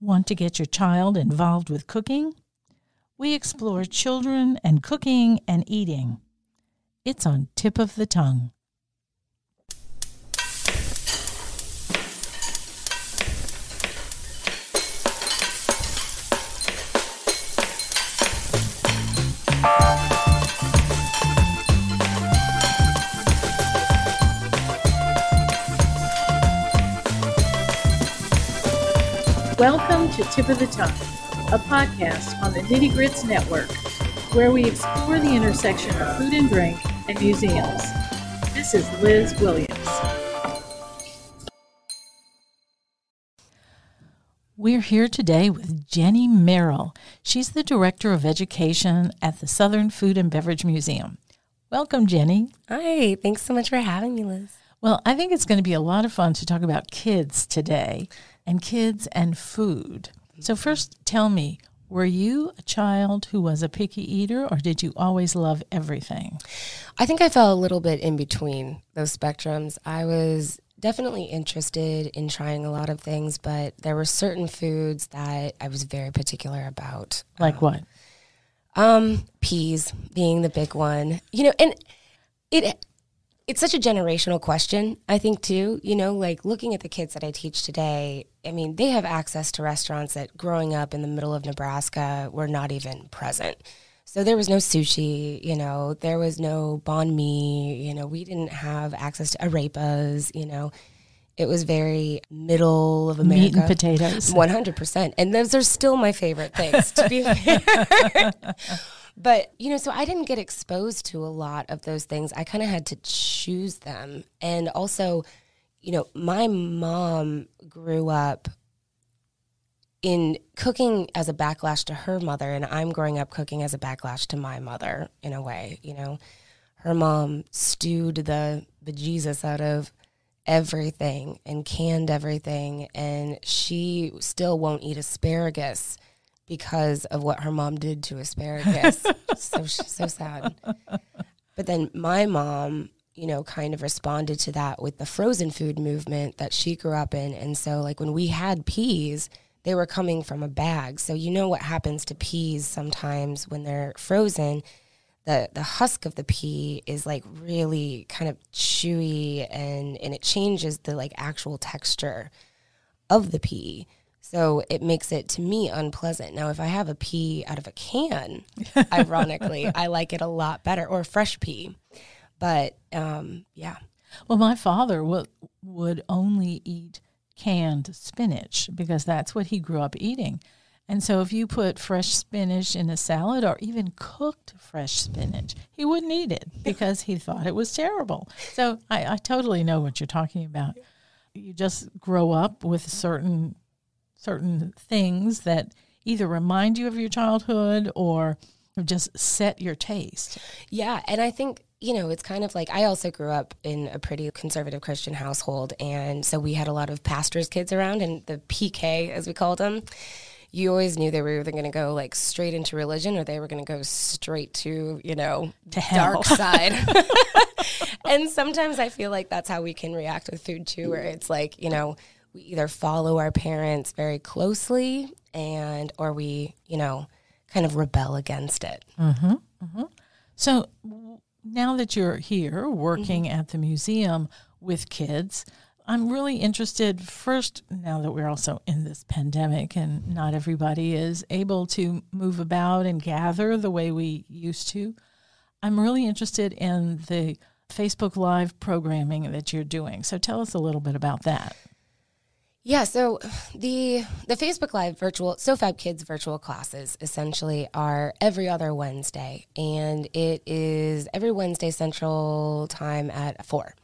Want to get your child involved with cooking? We explore children and cooking and eating. It's on tip of the tongue. To Tip of the Tongue, a podcast on the Nitty Grits Network, where we explore the intersection of food and drink and museums. This is Liz Williams. We're here today with Jenny Merrill. She's the Director of Education at the Southern Food and Beverage Museum. Welcome, Jenny. Hi, thanks so much for having me, Liz. Well, I think it's going to be a lot of fun to talk about kids today and kids and food. So, first, tell me, were you a child who was a picky eater or did you always love everything? I think I fell a little bit in between those spectrums. I was definitely interested in trying a lot of things, but there were certain foods that I was very particular about. Like what? Um, peas being the big one. You know, and it it's such a generational question, I think too. You know, like looking at the kids that I teach today, I mean, they have access to restaurants that growing up in the middle of Nebraska were not even present. So there was no sushi, you know, there was no banh mi, you know, we didn't have access to arepas, you know. It was very middle of America. Meat and potatoes. 100%. And those are still my favorite things, to be fair. but, you know, so I didn't get exposed to a lot of those things. I kind of had to choose them. And also, you know, my mom grew up in cooking as a backlash to her mother, and I'm growing up cooking as a backlash to my mother in a way, you know. Her mom stewed the bejesus out of everything and canned everything, and she still won't eat asparagus because of what her mom did to asparagus. so so sad. But then my mom you know, kind of responded to that with the frozen food movement that she grew up in. And so, like, when we had peas, they were coming from a bag. So, you know what happens to peas sometimes when they're frozen? The, the husk of the pea is like really kind of chewy and, and it changes the like actual texture of the pea. So it makes it to me unpleasant. Now, if I have a pea out of a can, ironically, I like it a lot better, or fresh pea. But um, yeah. Well, my father would would only eat canned spinach because that's what he grew up eating. And so if you put fresh spinach in a salad or even cooked fresh spinach, he wouldn't eat it because he thought it was terrible. So I, I totally know what you're talking about. You just grow up with certain certain things that either remind you of your childhood or just set your taste. Yeah, and I think you know, it's kind of like I also grew up in a pretty conservative Christian household. And so we had a lot of pastors' kids around, and the PK, as we called them, you always knew they were either going to go like straight into religion or they were going to go straight to, you know, to dark side. and sometimes I feel like that's how we can react with food too, where it's like, you know, we either follow our parents very closely and, or we, you know, kind of rebel against it. Mm-hmm, mm-hmm. So, now that you're here working mm-hmm. at the museum with kids, I'm really interested first, now that we're also in this pandemic and not everybody is able to move about and gather the way we used to, I'm really interested in the Facebook Live programming that you're doing. So tell us a little bit about that. Yeah, so the the Facebook Live virtual SoFab Kids virtual classes essentially are every other Wednesday, and it is every Wednesday Central Time at four,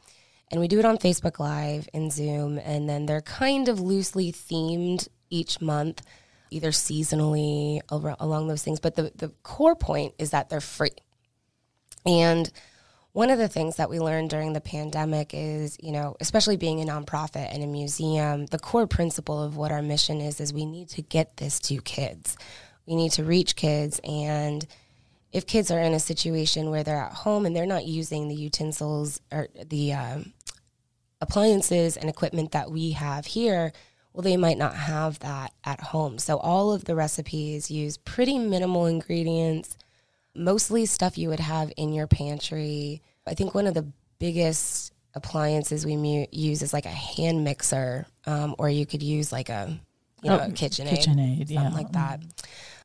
and we do it on Facebook Live and Zoom, and then they're kind of loosely themed each month, either seasonally along those things. But the the core point is that they're free, and one of the things that we learned during the pandemic is, you know, especially being a nonprofit and a museum, the core principle of what our mission is is we need to get this to kids. We need to reach kids and if kids are in a situation where they're at home and they're not using the utensils or the um, appliances and equipment that we have here, well, they might not have that at home. So all of the recipes use pretty minimal ingredients, mostly stuff you would have in your pantry. I think one of the biggest appliances we mu- use is like a hand mixer, um, or you could use like a you know, Oh, a KitchenAid, KitchenAid, something yeah. like that.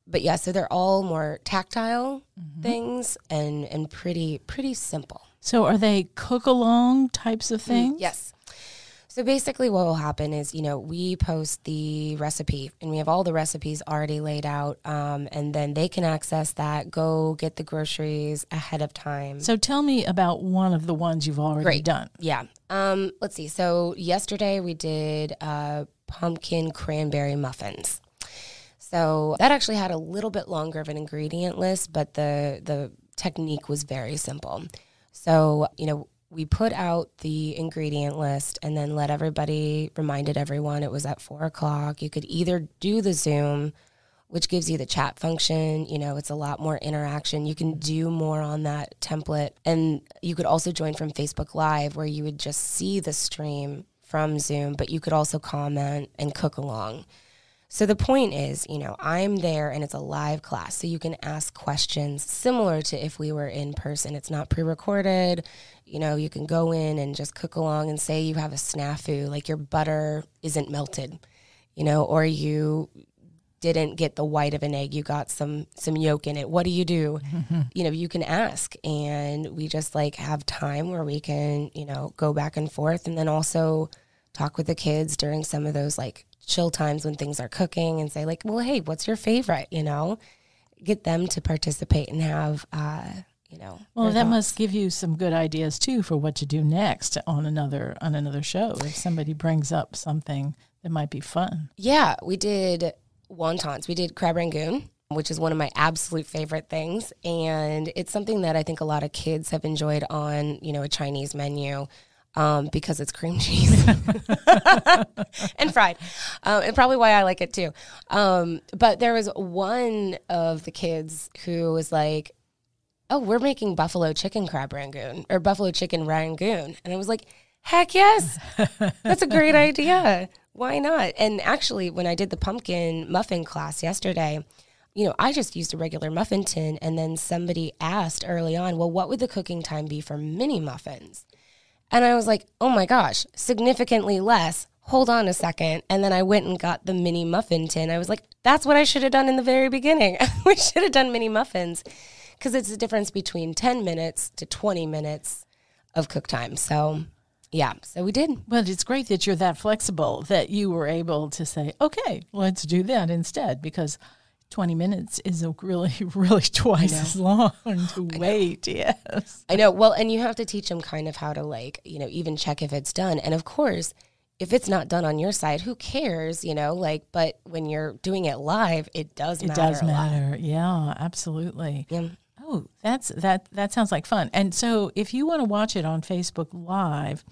But yeah, so they're all more tactile Mm-hmm. things and and pretty pretty simple. So are they cook along types of things? Yes. So basically, what will happen is, you know, we post the recipe and we have all the recipes already laid out, um, and then they can access that, go get the groceries ahead of time. So tell me about one of the ones you've already Great. done. Yeah. Um, let's see. So yesterday we did uh, pumpkin cranberry muffins. So that actually had a little bit longer of an ingredient list, but the the technique was very simple. So you know we put out the ingredient list and then let everybody reminded everyone it was at four o'clock. You could either do the Zoom, which gives you the chat function. You know, it's a lot more interaction. You can do more on that template. And you could also join from Facebook Live where you would just see the stream from Zoom, but you could also comment and cook along. So the point is, you know, I'm there and it's a live class. So you can ask questions similar to if we were in person. It's not pre recorded. You know, you can go in and just cook along and say you have a snafu, like your butter isn't melted, you know, or you didn't get the white of an egg, you got some some yolk in it. What do you do? You know, you can ask and we just like have time where we can, you know, go back and forth and then also talk with the kids during some of those like chill times when things are cooking and say like, "Well, hey, what's your favorite?" you know? Get them to participate and have uh, you know. Well, that thoughts. must give you some good ideas too for what to do next on another on another show. If somebody brings up something that might be fun. Yeah, we did wontons. We did crab rangoon, which is one of my absolute favorite things, and it's something that I think a lot of kids have enjoyed on you know a Chinese menu. Um, because it's cream cheese and fried, um, and probably why I like it too. Um, but there was one of the kids who was like, "Oh, we're making buffalo chicken crab rangoon or buffalo chicken rangoon," and I was like, "Heck yes, that's a great idea. Why not?" And actually, when I did the pumpkin muffin class yesterday, you know, I just used a regular muffin tin, and then somebody asked early on, "Well, what would the cooking time be for mini muffins?" And I was like, "Oh my gosh, significantly less." Hold on a second. And then I went and got the mini muffin tin. I was like, that's what I should have done in the very beginning. we should have done mini muffins because it's the difference between 10 minutes to 20 minutes of cook time. So, yeah, so we did. But it's great that you're that flexible that you were able to say, okay, let's do that instead because 20 minutes is a really, really twice as long to wait. Yes. I know. Well, and you have to teach them kind of how to, like, you know, even check if it's done. And of course, if it's not done on your side, who cares, you know? Like, but when you're doing it live, it does It matter. does a lot. matter. Yeah, absolutely. Yeah. Oh, that's that that sounds like fun. And so if you want to watch it on Facebook Live,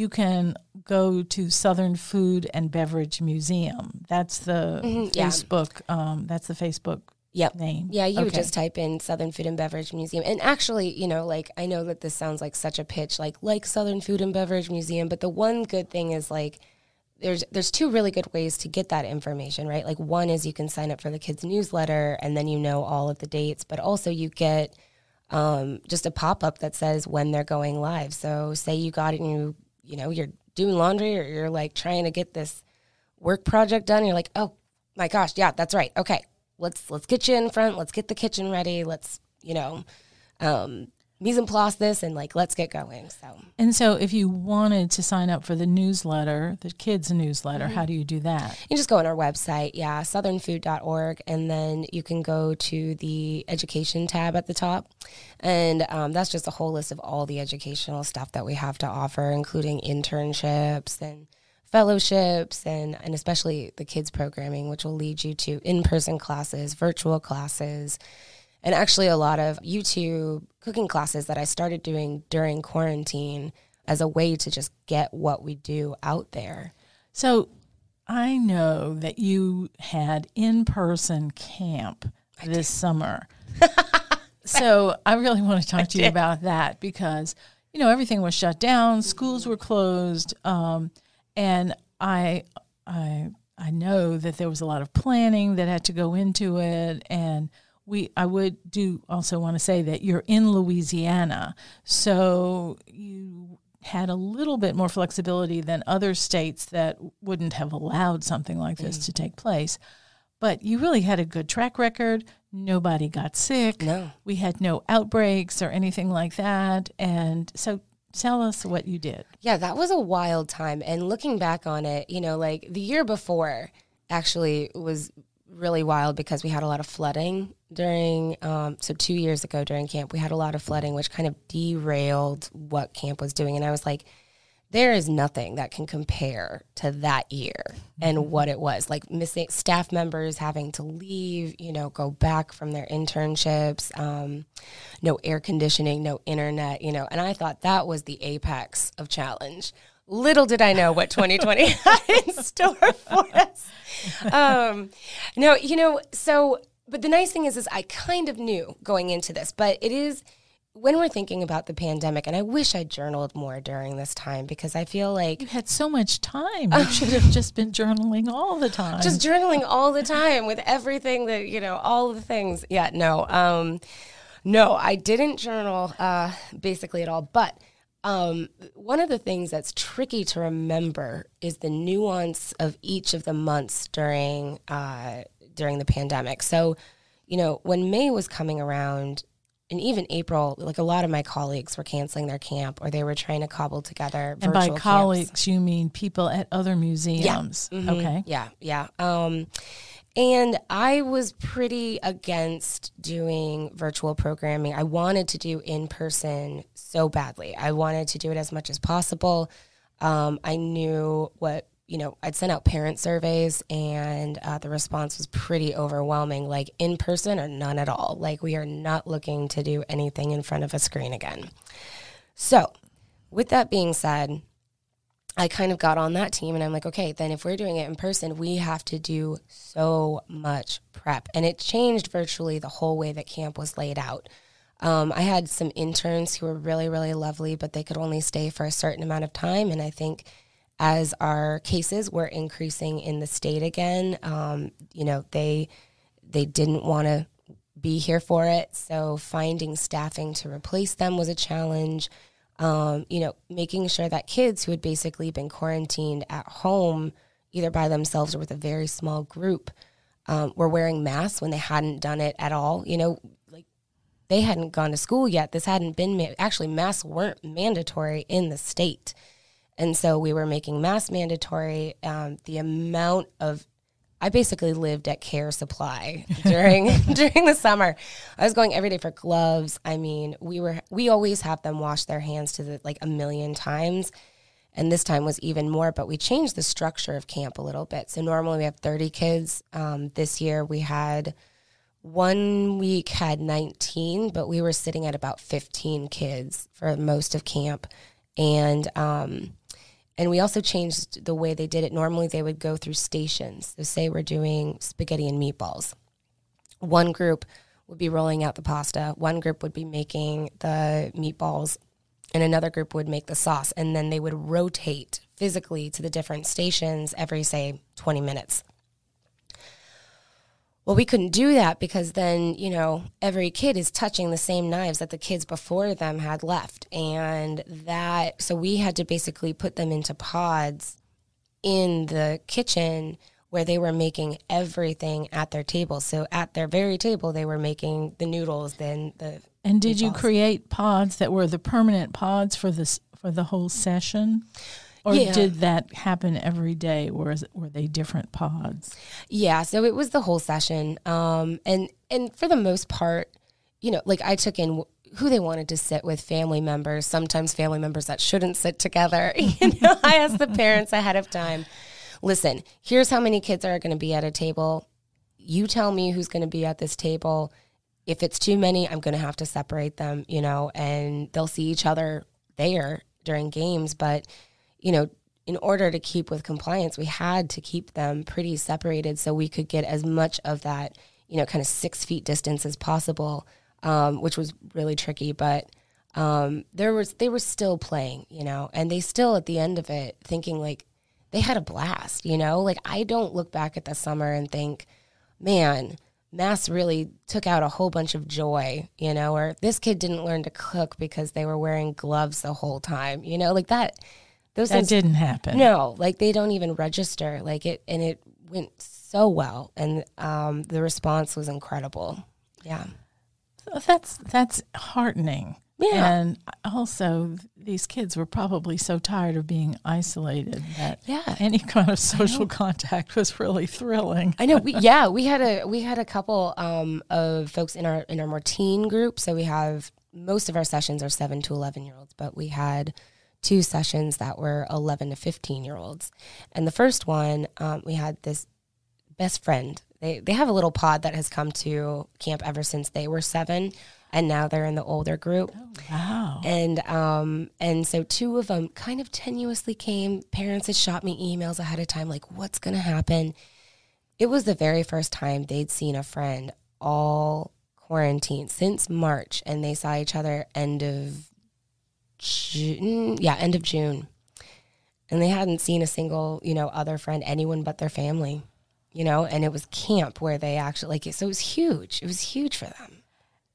you can go to Southern Food and Beverage Museum. That's the Mhm, yeah. Facebook um, that's the Facebook Yep. name. Yeah, you would just type in Southern Food and Beverage Museum. And actually, you know, like I know that this sounds like such a pitch, like like Southern Food and Beverage Museum, but the one good thing is like there's there's two really good ways to get that information, right? Like one is you can sign up for the kids newsletter and then you know all of the dates, but also you get um, just a pop up that says when they're going live. So say you got it and you you know you're doing laundry or you're like trying to get this work project done. You're like, oh my gosh, yeah, that's right. Okay, let's let's get you in front. Let's get the kitchen ready. Let's you know um, mise en place this and like let's get going. So And so if you wanted to sign up for the newsletter, the kids newsletter, how do you do that? you just go on our website, yeah, southernfood.org, and then you can go to the education tab at the top. And um, that's just a whole list of all the educational stuff that we have to offer, including internships and fellowships and, and especially the kids programming, which will lead you to in person classes, virtual classes, and actually a lot of YouTube cooking classes that I started doing during quarantine as a way to just get what we do out there. So I know that you had in person camp this summer. so I really want to talk to you about that because, you know, everything was shut down, schools were closed. Um, and I, I I know that there was a lot of planning that had to go into it, and we I would do also want to say that you're in Louisiana, so you had a little bit more flexibility than other states that wouldn't have allowed something like this mm. to take place. But you really had a good track record. Nobody got sick. No. We had no outbreaks or anything like that. And so tell us what you did. Yeah, that was a wild time. And looking back on it, you know, like the year before actually was really wild because we had a lot of flooding during um, so two years ago during camp we had a lot of flooding which kind of derailed what camp was doing. And i was like there is nothing that can compare to that year and mm-hmm. what it was like missing staff members having to leave you know go back from their internships um, no air conditioning no internet you know. And i thought that was the apex of challenge. Little did i know what 2020 had in store for us. Um, no you know so but the nice thing is is i kind of knew going into this but it is when we're thinking about the pandemic, and I wish I journaled more during this time because I feel like you had so much time. You should have just been journaling all the time. Just journaling all the time with everything that you know, all the things. Yeah, no, um, no, I didn't journal uh, basically at all. But um, one of the things that's tricky to remember is the nuance of each of the months during uh, during the pandemic. So, you know, when May was coming around and even April, like a lot of my colleagues were canceling their camp or they were trying to cobble together. And by colleagues, camps. you mean people at other museums? Yeah. Mm-hmm. Okay. Yeah, yeah. Um, and I was pretty against doing virtual programming. I wanted to do in person so badly. I wanted to do it as much as possible. Um, I knew what you know, I'd sent out parent surveys and uh, the response was pretty overwhelming, like in person or none at all. Like, we are not looking to do anything in front of a screen again. So, with that being said, I kind of got on that team and I'm like, okay, then if we're doing it in person, we have to do so much prep. And it changed virtually the whole way that camp was laid out. Um, I had some interns who were really, really lovely, but they could only stay for a certain amount of time. And I think as our cases were increasing in the state again, um, you know, they they didn't want to be here for it. So finding staffing to replace them was a challenge. Um, you know, making sure that kids who had basically been quarantined at home, either by themselves or with a very small group, um, were wearing masks when they hadn't done it at all. You know, like they hadn't gone to school yet. This hadn't been ma- actually masks weren't mandatory in the state. And so we were making mask mandatory. Um, the amount of I basically lived at Care Supply during during the summer. I was going every day for gloves. I mean, we were we always have them wash their hands to the, like a million times, and this time was even more. But we changed the structure of camp a little bit. So normally we have thirty kids. Um, this year we had one week had nineteen, but we were sitting at about fifteen kids for most of camp, and um, and we also changed the way they did it. Normally, they would go through stations. So, say we're doing spaghetti and meatballs. One group would be rolling out the pasta, one group would be making the meatballs, and another group would make the sauce. And then they would rotate physically to the different stations every, say, 20 minutes. Well, we couldn't do that because then, you know, every kid is touching the same knives that the kids before them had left. And that, so we had to basically put them into pods in the kitchen where they were making everything at their table. So at their very table, they were making the noodles, then the. And did meatballs. you create pods that were the permanent pods for this for the whole session? Or yeah. did that happen every day? Or were they different pods? Yeah, so it was the whole session, um, and and for the most part, you know, like I took in who they wanted to sit with, family members, sometimes family members that shouldn't sit together. you know, I asked the parents ahead of time. Listen, here's how many kids are going to be at a table. You tell me who's going to be at this table. If it's too many, I'm going to have to separate them, you know, and they'll see each other there during games, but you know, in order to keep with compliance, we had to keep them pretty separated so we could get as much of that, you know, kind of six feet distance as possible, um, which was really tricky. But um, there was they were still playing, you know, and they still at the end of it thinking like they had a blast, you know? Like I don't look back at the summer and think, man, mass really took out a whole bunch of joy, you know, or this kid didn't learn to cook because they were wearing gloves the whole time, you know, like that. Those that things, didn't happen. No, like they don't even register. Like it, and it went so well, and um, the response was incredible. Yeah, that's that's heartening. Yeah. And also, these kids were probably so tired of being isolated that yeah. any kind of social contact was really thrilling. I know. We, yeah, we had a we had a couple um, of folks in our in our more teen group. So we have most of our sessions are seven to eleven year olds, but we had two sessions that were eleven to fifteen year olds. And the first one, um, we had this best friend. They they have a little pod that has come to camp ever since they were seven and now they're in the older group. Oh, wow. And um and so two of them kind of tenuously came. Parents had shot me emails ahead of time like what's going to happen. It was the very first time they'd seen a friend all quarantine since March and they saw each other end of June, mm, yeah, end of June. And they hadn't seen a single, you know, other friend, anyone but their family, you know, and it was camp where they actually like. So it was huge. It was huge for them.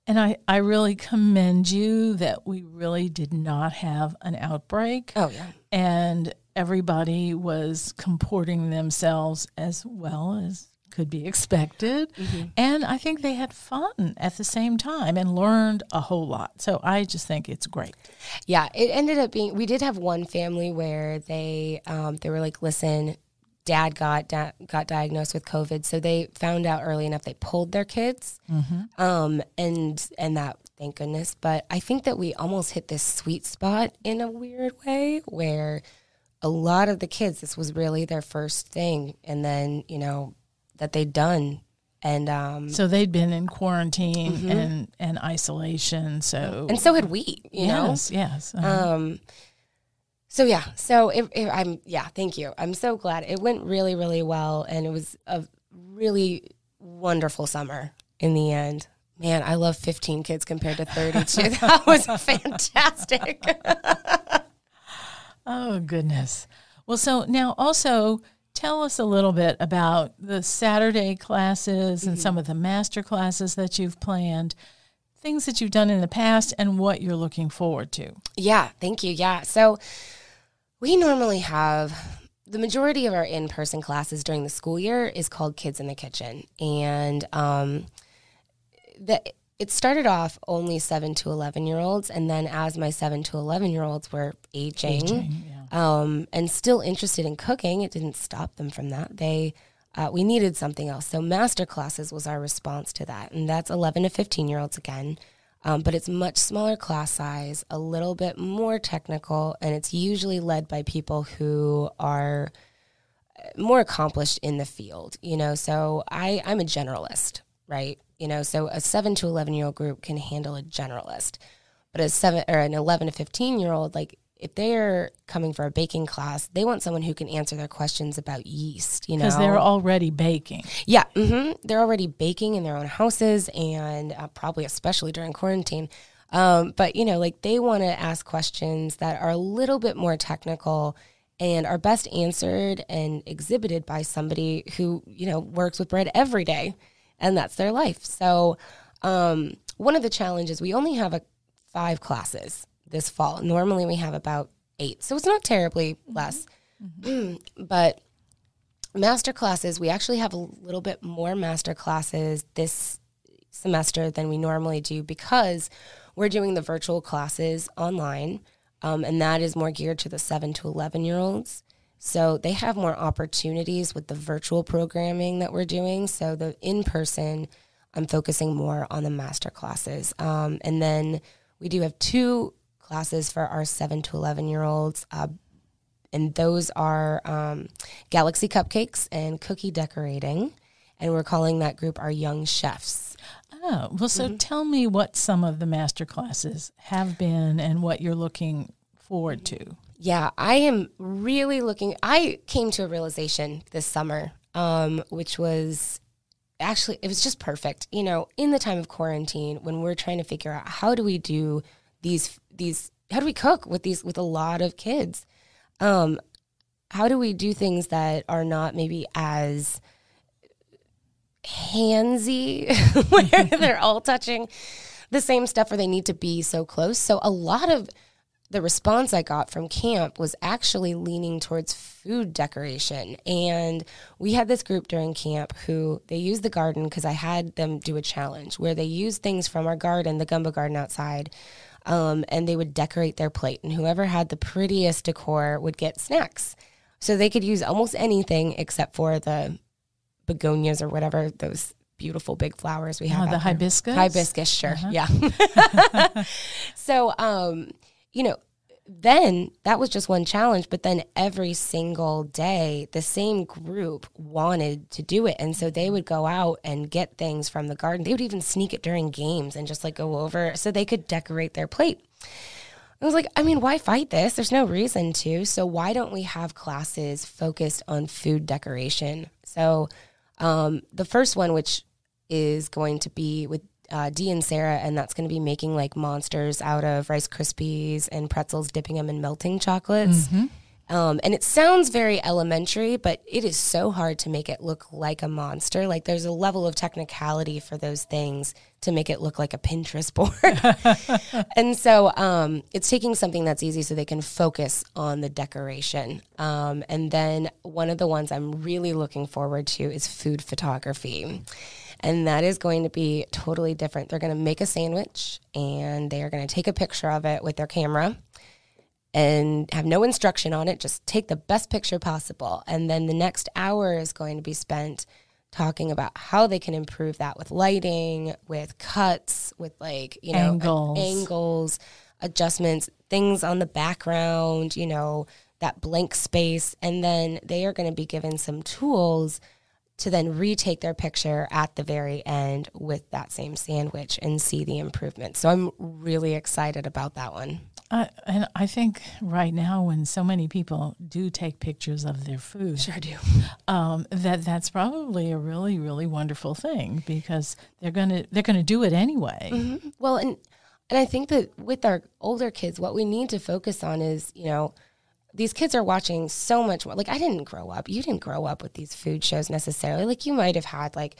And I, I really commend you that we really did not have an outbreak. Oh, yeah. And everybody was comporting themselves as well as could be expected. Mm-hmm. And I think they had fun at the same time and learned a whole lot. So I just think it's great. Yeah, it ended up being, we did have one family where they, um, they were like, listen, dad got da- got diagnosed with COVID, so they found out early enough. They pulled their kids, mm-hmm. um, and and that thank goodness. But I think that we almost hit this sweet spot in a weird way where a lot of the kids this was really their first thing, and then you know that they'd done. And um, so they'd been in quarantine mm-hmm. and, and isolation. So and so had we. You yes, know, yes. Uh-huh. Um, so yeah, so it, it, I'm yeah, thank you. I'm so glad it went really really well, and it was a really wonderful summer in the end. Man, I love 15 kids compared to 32. that was fantastic. oh goodness. Well, so now also tell us a little bit about the Saturday classes and mm-hmm. some of the master classes that you've planned things that you've done in the past and what you're looking forward to. Yeah, thank you. Yeah. So we normally have the majority of our in person classes during the school year is called Kids in the Kitchen. And um, the, it started off only 7 to 11 year olds. And then as my 7 to 11 year olds were aging, aging yeah. Um, and still interested in cooking, it didn't stop them from that. They uh, we needed something else. So master classes was our response to that. And that's 11 to 15 year olds again um, but it's much smaller class size, a little bit more technical, and it's usually led by people who are uh, more accomplished in the field. You know, so I I'm a generalist, right? You know, so a seven to eleven year old group can handle a generalist, but a seven or an eleven to fifteen year old like if they're coming for a baking class, they want someone who can answer their questions about yeast, you know. Because they're already baking. Yeah, mm-hmm. they're already baking in their own houses and uh, probably especially during quarantine. Um, but, you know, like they want to ask questions that are a little bit more technical and are best answered and exhibited by somebody who, you know, works with bread every day and that's their life. So, um, one of the challenges, we only have a five classes this fall. Normally we have about eight, so it's not terribly less. Mm-hmm. but master classes, we actually have a little bit more master classes this semester than we normally do because we're doing the virtual classes online, um, and that is more geared to the seven to 11 year olds. So they have more opportunities with the virtual programming that we're doing. So the in person, I'm focusing more on the master classes. Um, and then we do have two classes for our 7 to 11 year olds. Uh, and those are um, Galaxy Cupcakes and Cookie Decorating. And we're calling that group our Young Chefs. Oh, well, so mm-hmm. tell me what some of the master classes have been and what you're looking forward to. Yeah, I am really looking. I came to a realization this summer, um, which was actually, it was just perfect. You know, in the time of quarantine, when we're trying to figure out how do we do these these how do we cook with these with a lot of kids um how do we do things that are not maybe as handsy, where they're all touching the same stuff or they need to be so close. So a lot of the response I got from camp was actually leaning towards food decoration. And we had this group during camp who they used the garden because I had them do a challenge where they used things from our garden, the gumbo garden outside, um, and they would decorate their plate. And whoever had the prettiest decor would get snacks. So they could use almost anything except for the begonias or whatever, those beautiful big flowers we have. Oh, the hibiscus? Hibiscus, sure. Uh-huh. Yeah. so, um, you know, then that was just one challenge, but then every single day, the same group wanted to do it. And so they would go out and get things from the garden. They would even sneak it during games and just like go over so they could decorate their plate. I was like, I mean, why fight this? There's no reason to. So why don't we have classes focused on food decoration? So um, the first one, which is going to be with uh, Dee and Sarah, and that's going to be making like monsters out of Rice Krispies and pretzels, dipping them in melting chocolates. Mm-hmm. Um, and it sounds very elementary, but it is so hard to make it look like a monster. Like there's a level of technicality for those things to make it look like a Pinterest board. and so um, it's taking something that's easy so they can focus on the decoration. Um, and then one of the ones I'm really looking forward to is food photography and that is going to be totally different. They're going to make a sandwich and they are going to take a picture of it with their camera and have no instruction on it. Just take the best picture possible. And then the next hour is going to be spent talking about how they can improve that with lighting, with cuts, with like, you know, angles, angles adjustments, things on the background, you know, that blank space. And then they are going to be given some tools to then retake their picture at the very end with that same sandwich and see the improvement. So I'm really excited about that one. Uh, and I think right now, when so many people do take pictures of their food, sure do, um, that that's probably a really, really wonderful thing because they're gonna they're gonna do it anyway. Mm-hmm. Well, and and I think that with our older kids, what we need to focus on is you know these kids are watching so much more. Like I didn't grow up. You didn't grow up with these food shows necessarily. Like you might have had like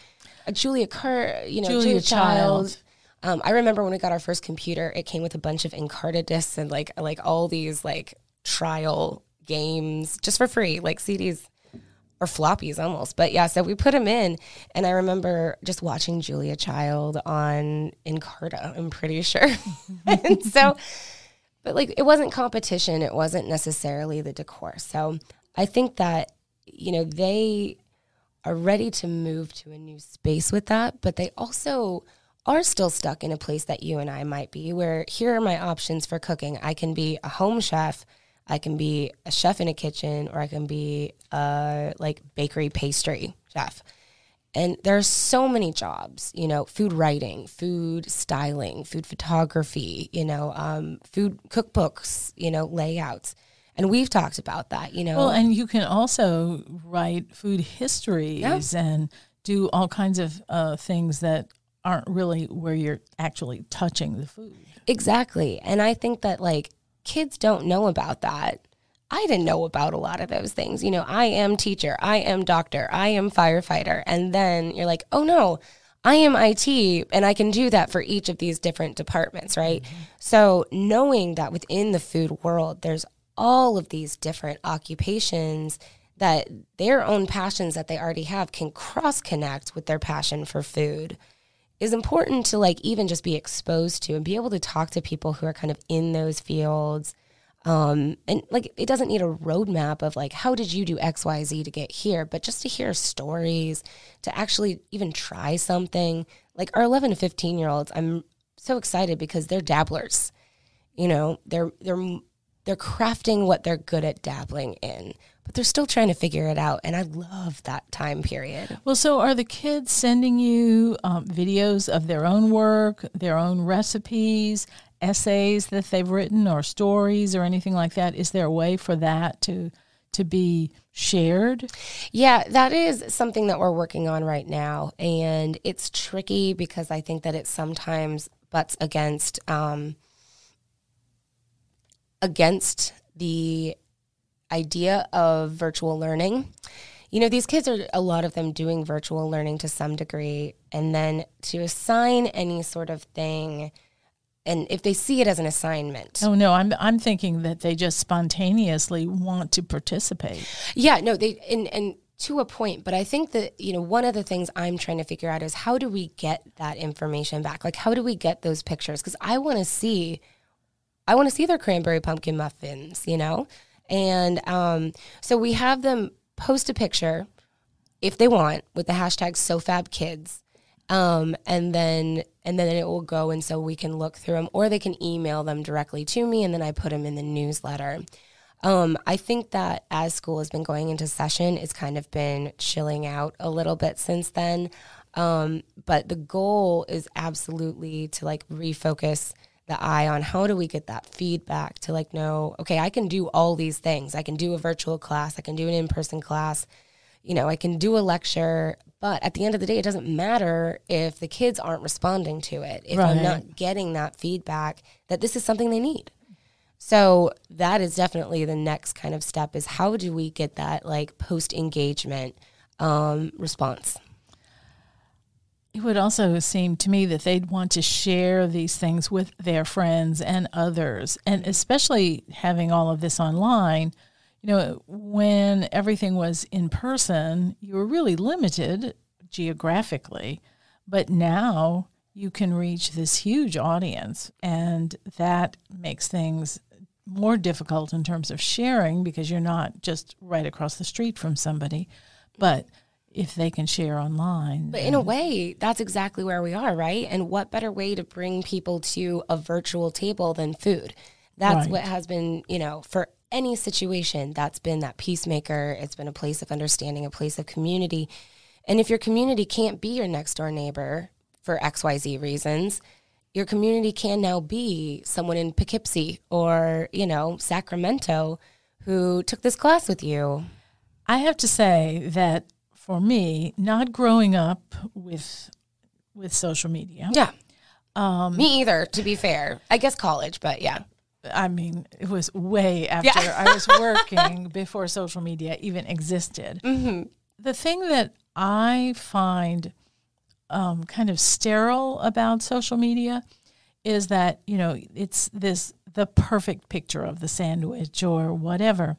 a Julia Kerr, you know, Julia, Julia Child. Child. Um, I remember when we got our first computer, it came with a bunch of Encarta discs and like like all these like trial games just for free, like CDs or floppies almost. But yeah, so we put them in, and I remember just watching Julia Child on Encarta. I'm pretty sure, and so but like it wasn't competition. It wasn't necessarily the decor. So i think that you know they are ready to move to a new space with that but they also are still stuck in a place that you and i might be where here are my options for cooking. I can be a home chef i can be a chef in a kitchen or i can be a like bakery pastry chef and there are so many jobs, you know, food writing, food styling, food photography, you know, um, food cookbooks, you know, layouts. And we've talked about that, you know. Well, and you can also write food histories yeah. and do all kinds of uh, things that aren't really where you're actually touching the food. Exactly. And I think that like kids don't know about that. I didn't know about a lot of those things. You know, I am teacher, I am doctor, I am firefighter. And then you're like, oh no, I am IT and I can do that for each of these different departments, right? Mm-hmm. So knowing that within the food world, there's all of these different occupations that their own passions that they already have can cross connect with their passion for food is important to like even just be exposed to and be able to talk to people who are kind of in those fields um, and like it doesn't need a roadmap of like how did you do X Y Z to get here, but just to hear stories, to actually even try something. Like our 11 to 15 year olds, I'm so excited because they're dabblers. You know, they're they're they're crafting what they're good at dabbling in, but they're still trying to figure it out. And I love that time period. Well, so are the kids sending you um, videos of their own work, their own recipes? Essays that they've written or stories or anything like that? Is there a way for that to to be shared? Yeah, that is something that we're working on right now, and it's tricky because I think that it sometimes butts against um, against the idea of virtual learning. You know, these kids are a lot of them doing virtual learning to some degree, and then to assign any sort of thing, and if they see it as an assignment. Oh no, I'm I'm thinking that they just spontaneously want to participate. Yeah, no, they and and to a point, but I think that you know one of the things I'm trying to figure out is how do we get that information back? Like how do we get those pictures? Because I want to see, I want to see their cranberry pumpkin muffins, you know, and um, so we have them post a picture if they want with the hashtag SoFabKids. Um, and then and then it will go and so we can look through them or they can email them directly to me and then I put them in the newsletter. Um, I think that as school has been going into session, it's kind of been chilling out a little bit since then. Um, but the goal is absolutely to like refocus the eye on how do we get that feedback to like know, okay, I can do all these things. I can do a virtual class, I can do an in person class, you know, I can do a lecture. But at the end of the day, it doesn't matter if the kids aren't responding to it, if right. I'm not getting that feedback that this is something they need. So that is definitely the next kind of step is how do we get that like post engagement um, response? It would also seem to me that they'd want to share these things with their friends and others, and especially having all of this online. You know, when everything was in person, you were really limited geographically, but now you can reach this huge audience, and that makes things more difficult in terms of sharing because you're not just right across the street from somebody, but if they can share online. But in a way, that's exactly where we are, right? And what better way to bring people to a virtual table than food? That's right. what has been, you know, for any situation, that's been that peacemaker. It's been a place of understanding, a place of community. And if your community can't be your next door neighbor for XYZ reasons, your community can now be someone in Poughkeepsie or, you know, Sacramento who took this class with you. I have to say that for me, not growing up with with social media. Yeah. Um, me either, to be fair. I guess college, but yeah. I mean, it was way after yeah. I was working before social media even existed. Mm-hmm. The thing that I find um, kind of sterile about social media is that you know it's this the perfect picture of the sandwich or whatever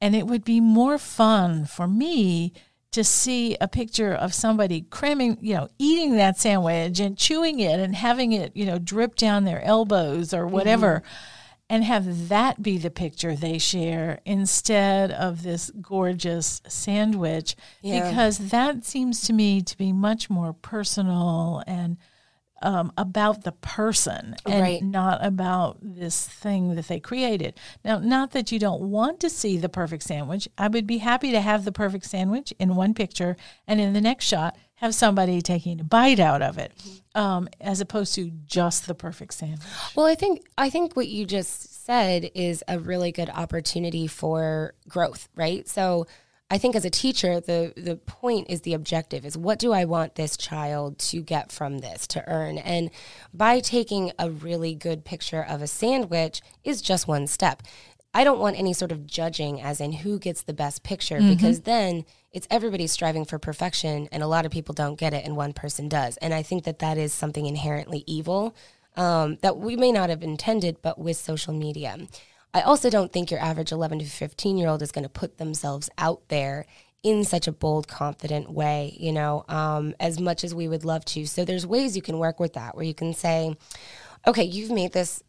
and it would be more fun for me to see a picture of somebody cramming, you know, eating that sandwich and chewing it and having it, you know, drip down their elbows or whatever. Mm-hmm and have that be the picture they share instead of this gorgeous sandwich yeah. because that seems to me to be much more personal and um, about the person and right. not about this thing that they created. Now, not that you don't want to see the perfect sandwich. I would be happy to have the perfect sandwich in one picture and in the next shot have somebody taking a bite out of it, um, as opposed to just the perfect sandwich. Well, I think I think what you just said is a really good opportunity for growth, right? So. I think as a teacher, the the point is the objective is what do I want this child to get from this to earn? And by taking a really good picture of a sandwich is just one step. I don't want any sort of judging as in who gets the best picture mm-hmm. because then it's everybody striving for perfection and a lot of people don't get it and one person does. And I think that that is something inherently evil um, that we may not have intended, but with social media. I also don't think your average 11 to 15 year old is going to put themselves out there in such a bold, confident way, you know, um, as much as we would love to. So there's ways you can work with that where you can say, okay, you've made this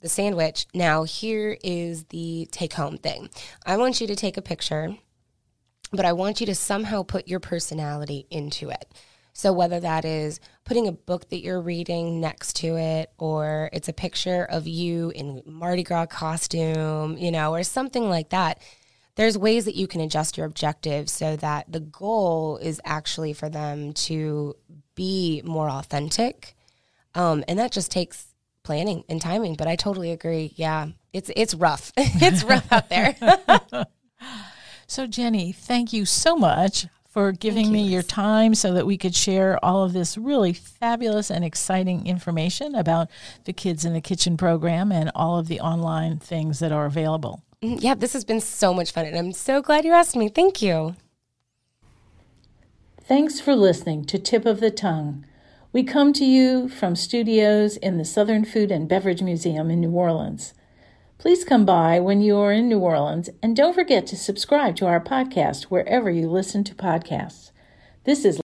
the sandwich. Now, here is the take home thing. I want you to take a picture, but I want you to somehow put your personality into it. So, whether that is putting a book that you're reading next to it, or it's a picture of you in Mardi Gras costume, you know, or something like that, there's ways that you can adjust your objectives so that the goal is actually for them to be more authentic. Um, and that just takes planning and timing. But I totally agree. Yeah, it's it's rough. it's rough out there. so Jenny, thank you so much for giving me your time so that we could share all of this really fabulous and exciting information about the Kids in the Kitchen program and all of the online things that are available. Mm, Yeah, this has been so much fun, and I'm so glad you asked me. Thank you. Thanks for listening to Tip of the Tongue. We come to you from studios in the Southern Food and Beverage Museum in New Orleans. Please come by when you are in New Orleans and don't forget to subscribe to our podcast wherever you listen to podcasts. This is